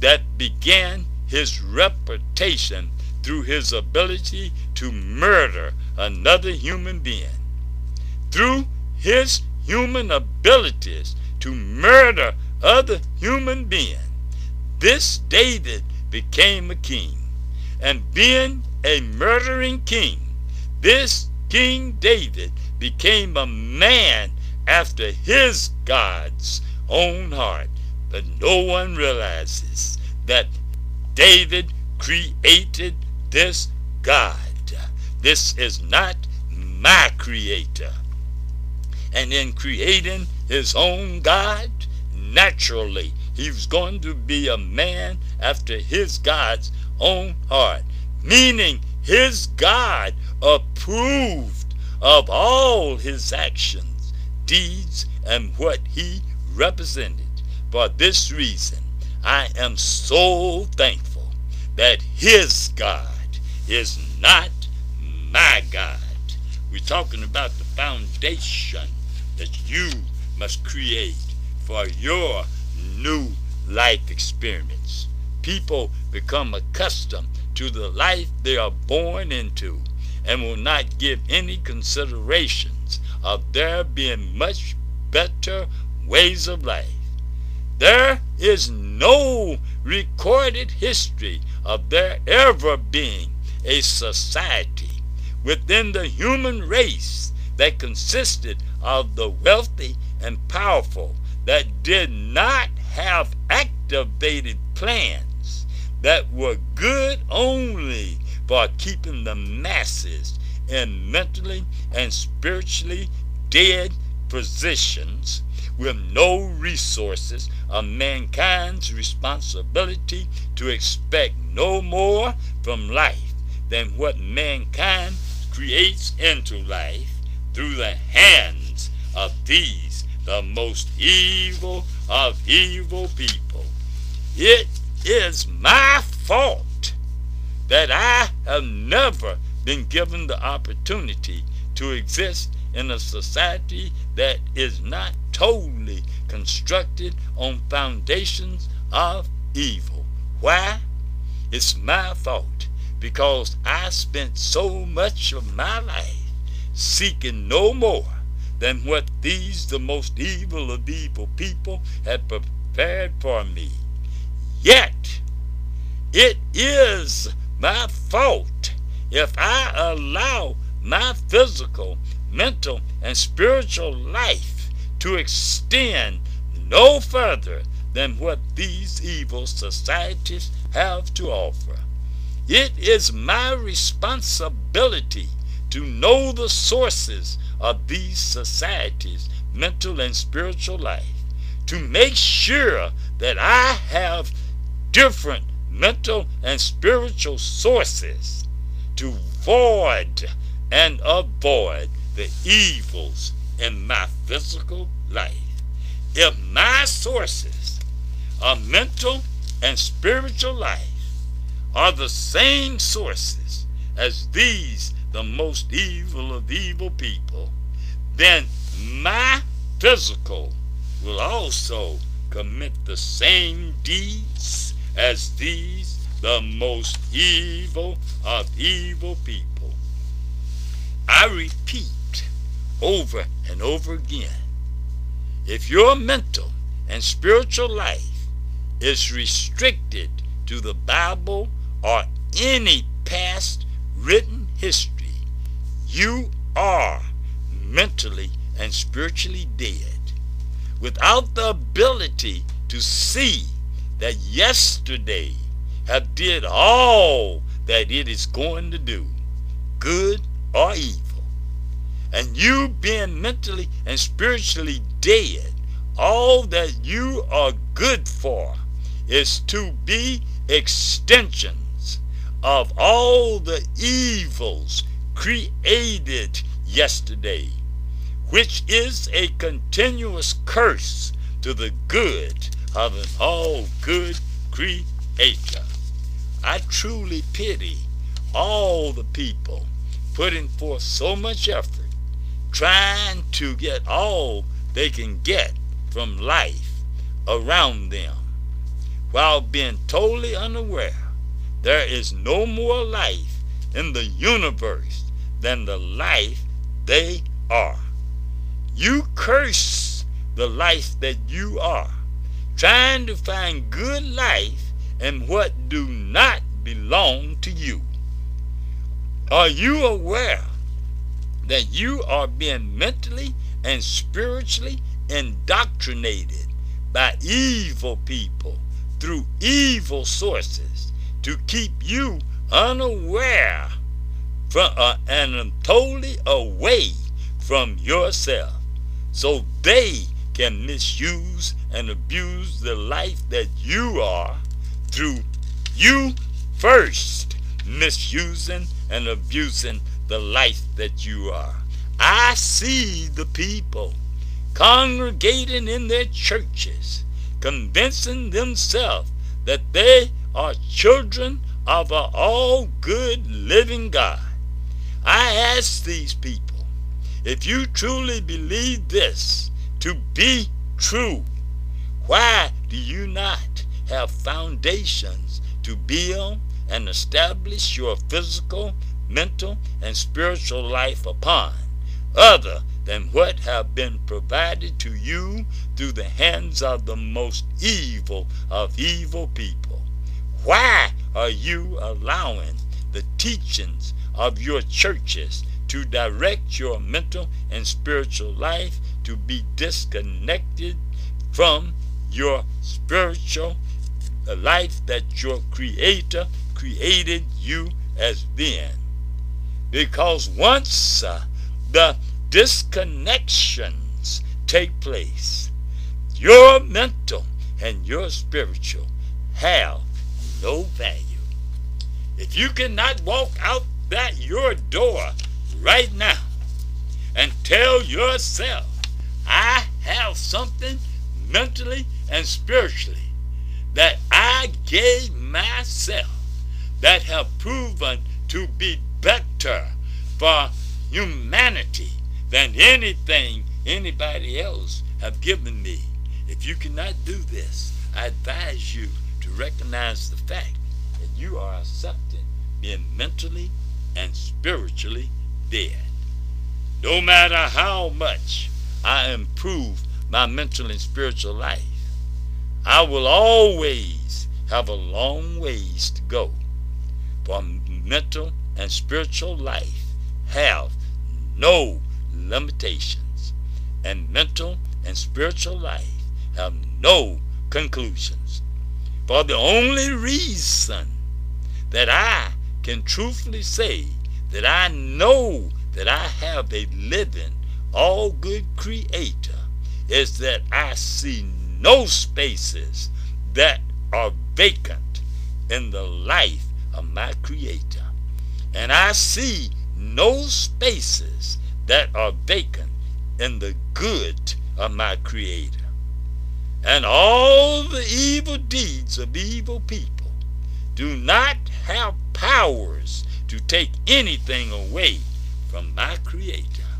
Speaker 1: that began his reputation through his ability to murder another human being. Through his human abilities to murder other human being, this David became a king. And being a murdering king, this King David became a man after his God's own heart. But no one realizes that David created this God. This is not my creator. And in creating his own God, naturally, he was going to be a man after his God's own heart. Meaning his God approved of all his actions, deeds, and what he represented. For this reason, I am so thankful that his God is not my God. We're talking about the foundation that you must create for your new life experience. People become accustomed to the life they are born into and will not give any considerations of there being much better ways of life. There is no recorded history of there ever being a society within the human race that consisted of the wealthy and powerful that did not have activated plans that were good only for keeping the masses in mentally and spiritually dead positions with no resources of mankind's responsibility to expect no more from life than what mankind creates into life through the hands of these, the most evil of evil people. It is my fault that I have never been given the opportunity to exist in a society that is not totally constructed on foundations of evil. Why? It's my fault because I spent so much of my life seeking no more than what these, the most evil of evil people, had prepared for me. Yet, it is my fault if I allow my physical, mental, and spiritual life to extend no further than what these evil societies have to offer. It is my responsibility to know the sources of these societies' mental and spiritual life, to make sure that I have different mental and spiritual sources to void and avoid the evils in my physical life. If my sources of mental and spiritual life are the same sources as these, the most evil of evil people, then my physical will also commit the same deeds as these, the most evil of evil people. I repeat, over and over again. If your mental and spiritual life is restricted to the Bible or any past written history, you are mentally and spiritually dead. Without the ability to see that yesterday have did all that it is going to do, good or evil and you being mentally and spiritually dead all that you are good for is to be extensions of all the evils created yesterday, which is a continuous curse to the good of an all good creator. I truly pity all the people putting forth so much effort trying to get all they can get from life around them while being totally unaware there is no more life in the universe than the life they are. You curse the life that you are, trying to find good life in what do not belong to you. Are you aware that you are being mentally and spiritually indoctrinated by evil people through evil sources to keep you unaware from, uh, and totally away from yourself so they can misuse and abuse the life that you are through you first misusing and abusing the life that you are. I see the people congregating in their churches, convincing themselves that they are children of an all good living God. I ask these people, if you truly believe this to be true, why do you not have foundations to build and establish your physical, mental, and spiritual life upon, other than what have been provided to you through the hands of the most evil of evil people. Why are you allowing the teachings of your churches to direct your mental and spiritual life to be disconnected from your spiritual life that your creator created you as being. Because once uh, the disconnections take place, your mental and your spiritual have no value. If you cannot walk out that your door right now and tell yourself, I have something mentally and spiritually that I gave myself that have proven to be better for humanity than anything anybody else have given me. If you cannot do this, I advise you to recognize the fact you are accepting being mentally and spiritually dead. No matter how much I improve my mental and spiritual life, I will always have a long ways to go for mental and spiritual life have no limitations, and mental and spiritual life have no conclusions. For the only reason that I can truthfully say that I know that I have a living, all good creator is that I see no spaces that are vacant in the life of my Creator. And I see no spaces that are vacant in the good of my Creator. And all the evil deeds of evil people do not have powers to take anything away from my Creator.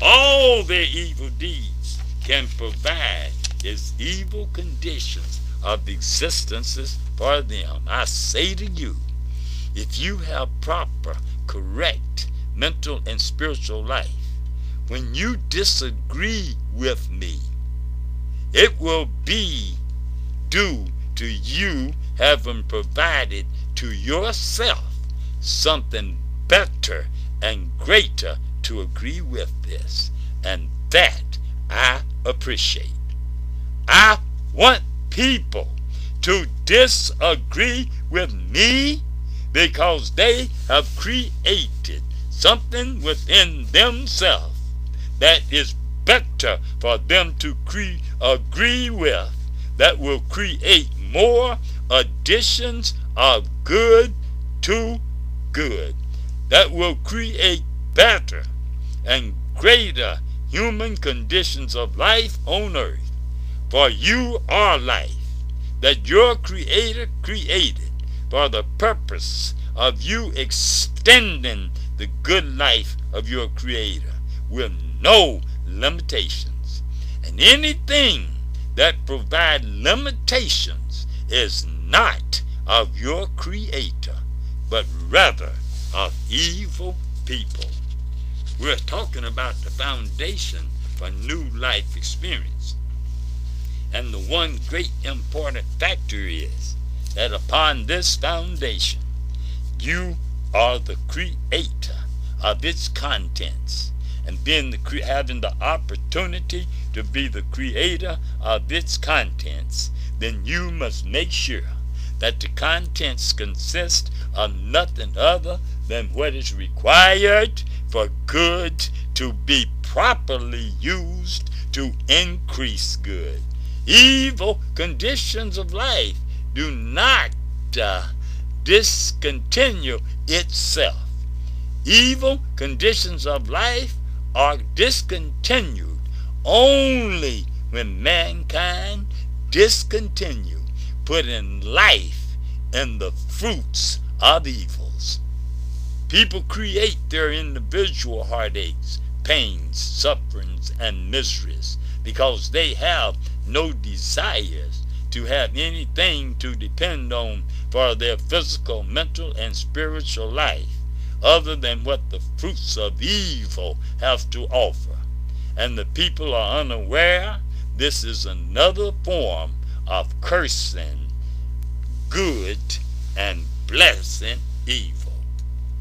Speaker 1: All their evil deeds can provide is evil conditions of existences for them. I say to you, if you have proper, correct mental and spiritual life, when you disagree with me, it will be due to you having provided to yourself something better and greater to agree with this. And that I appreciate. I want people to disagree with me because they have created something within themselves that is better for them to agree with that will create more additions of good to good, that will create better and greater human conditions of life on earth. For you are life that your Creator created for the purpose of you extending the good life of your Creator with no limitations. And anything that provide limitations is not of your Creator, but rather of evil people. We're talking about the foundation for new life experience. And the one great important factor is that upon this foundation, you are the creator of its contents. And being the, having the opportunity to be the creator of its contents, then you must make sure that the contents consist of nothing other than what is required for good to be properly used to increase good. Evil conditions of life do not uh, discontinue itself. Evil conditions of life are discontinued only when mankind discontinue putting life in the fruits of evils. People create their individual heartaches, pains, sufferings, and miseries because they have no desires to have anything to depend on for their physical, mental, and spiritual life other than what the fruits of evil have to offer. And the people are unaware this is another form of cursing good and blessing evil.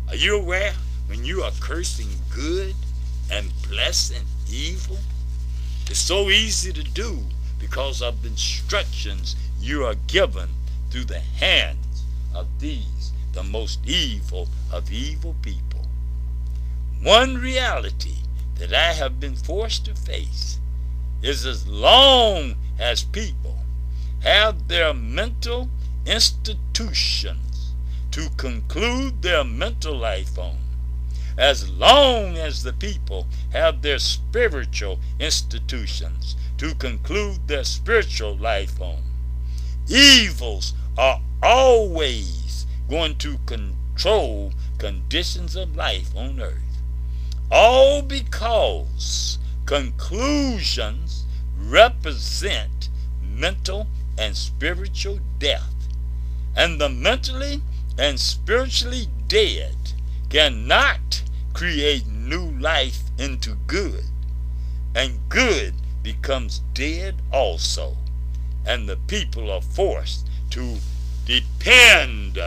Speaker 1: Are you aware when you are cursing good and blessing evil? It's so easy to do because of the instructions you are given through the hands of these, the most evil of evil people. One reality that I have been forced to face is as long as people have their mental institutions to conclude their mental life on. As long as the people have their spiritual institutions to conclude their spiritual life on, evils are always going to control conditions of life on earth. All because conclusions represent mental and spiritual death. And the mentally and spiritually dead cannot create new life into good. And good becomes dead also. And the people are forced to depend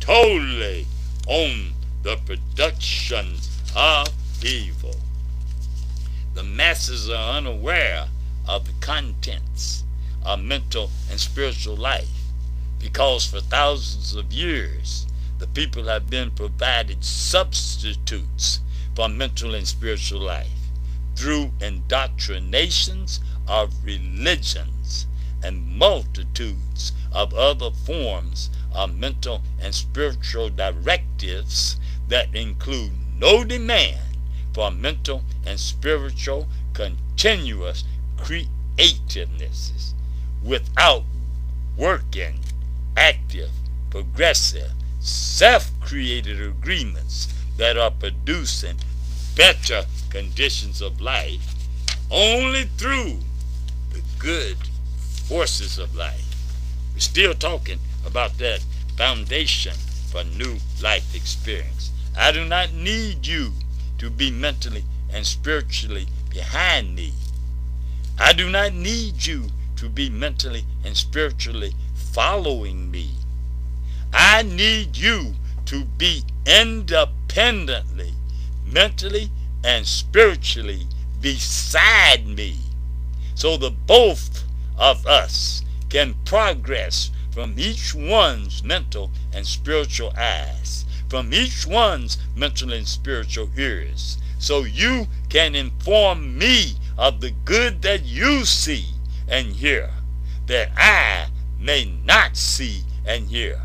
Speaker 1: totally on the production of evil. The masses are unaware of the contents of mental and spiritual life because for thousands of years the people have been provided substitutes for mental and spiritual life through indoctrinations of religions and multitudes of other forms of mental and spiritual directives that include no demand for mental and spiritual continuous creativeness without working active, progressive, self-created agreements that are producing better conditions of life only through the good forces of life. We're still talking about that foundation for new life experience. I do not need you to be mentally and spiritually behind me. I do not need you to be mentally and spiritually following me. I need you to be independently, mentally, and spiritually beside me so the both of us can progress from each one's mental and spiritual eyes, from each one's mental and spiritual ears, so you can inform me of the good that you see and hear, that I may not see and hear.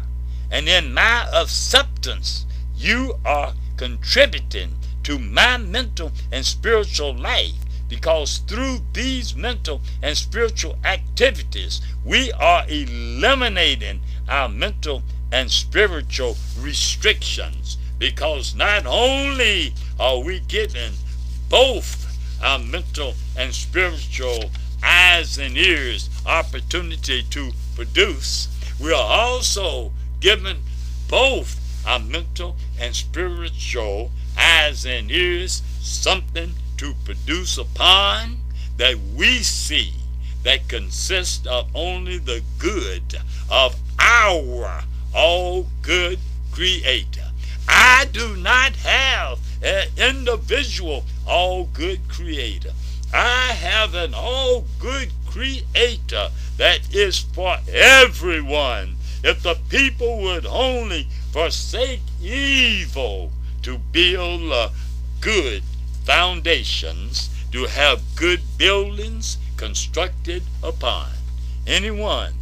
Speaker 1: And in my acceptance, you are contributing to my mental and spiritual life because through these mental and spiritual activities, we are eliminating our mental and spiritual restrictions because not only are we given both our mental and spiritual eyes and ears opportunity to produce, we are also given both our mental and spiritual eyes and ears something to produce upon that we see that consists of only the good of our all good creator. I do not have an individual all good creator. I have an all good creator that is for everyone. If the people would only forsake evil to build uh, good foundations, to have good buildings constructed upon. Anyone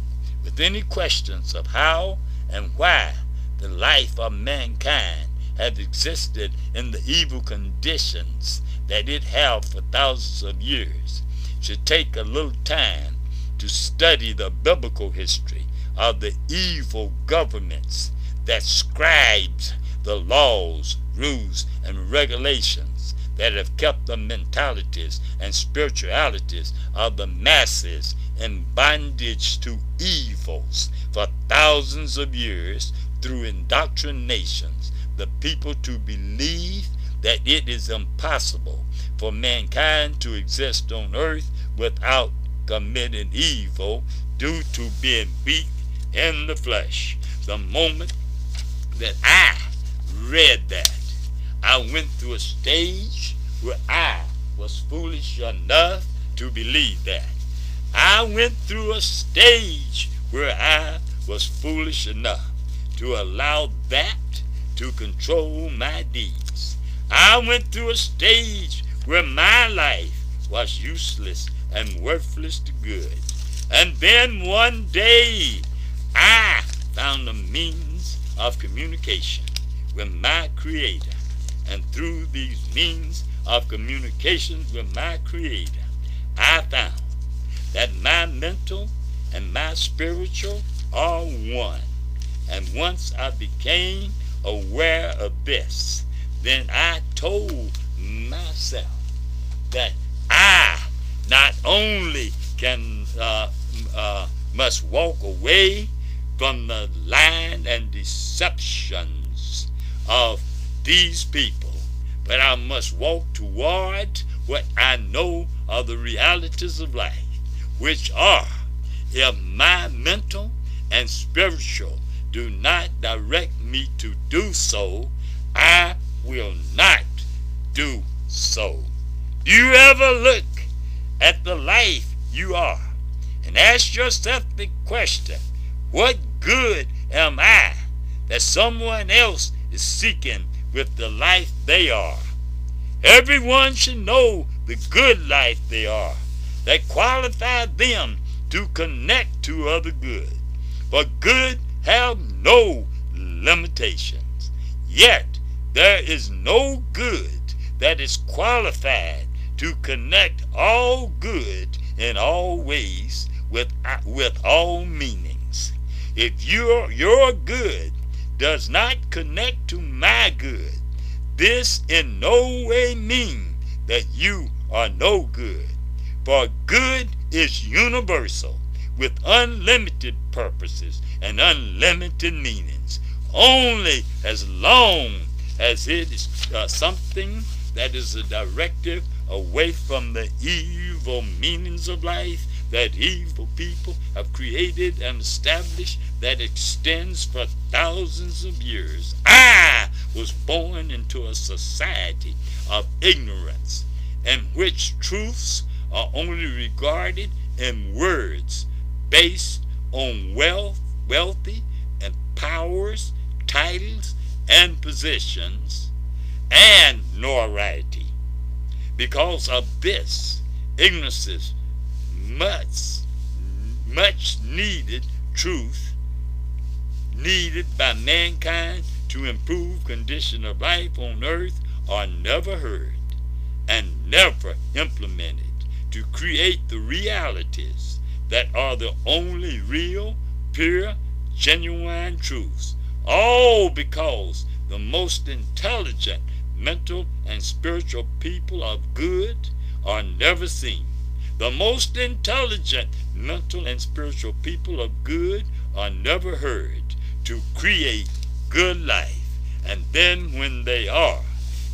Speaker 1: with any questions of how and why the life of mankind have existed in the evil conditions that it have for thousands of years. Should take a little time to study the biblical history of the evil governments that scribes the laws, rules, and regulations that have kept the mentalities and spiritualities of the masses in bondage to evils for thousands of years through indoctrinations, the people to believe that it is impossible for mankind to exist on earth without committing evil due to being weak in the flesh. The moment that I read that, I went through a stage where I was foolish enough to believe that. I went through a stage where I was foolish enough to allow that to control my deeds. I went through a stage where my life was useless and worthless to good. And then one day I found a means of communication with my Creator. And through these means of communication with my Creator, I found that my mental and my spiritual are one. And once I became aware of this, then I told myself that I not only can uh, uh, must walk away from the line and deceptions of these people, but I must walk toward what I know are the realities of life, which are if my mental and spiritual do not direct me to do so, I will not do so. Do you ever look at the life you are and ask yourself the question, what good am I that someone else is seeking with the life they are? Everyone should know the good life they are that qualify them to connect to other good. But good have no limitations. Yet there is no good that is qualified to connect all good in all ways with, with all meanings. If your, your good does not connect to my good, this in no way means that you are no good. For good is universal with unlimited purposes and unlimited meanings, only as long as it is uh, something that is a directive away from the evil meanings of life that evil people have created and established that extends for thousands of years. I was born into a society of ignorance in which truths are only regarded in words based on wealth, wealthy, and powers, titles, and positions, and notoriety. Because of this, ignorance must much needed truth needed by mankind to improve condition of life on earth are never heard and never implemented to create the realities that are the only real, pure, genuine truths. All because the most intelligent mental and spiritual people of good are never seen. The most intelligent mental and spiritual people of good are never heard to create good life. And then when they are,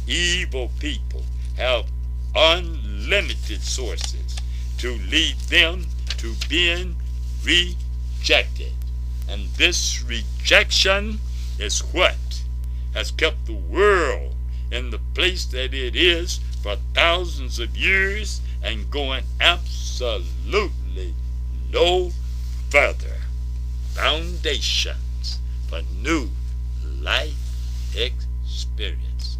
Speaker 1: evil people have unlimited sources to lead them to being rejected. And this rejection is what has kept the world in the place that it is for thousands of years and going absolutely no further. Foundations for new life experience.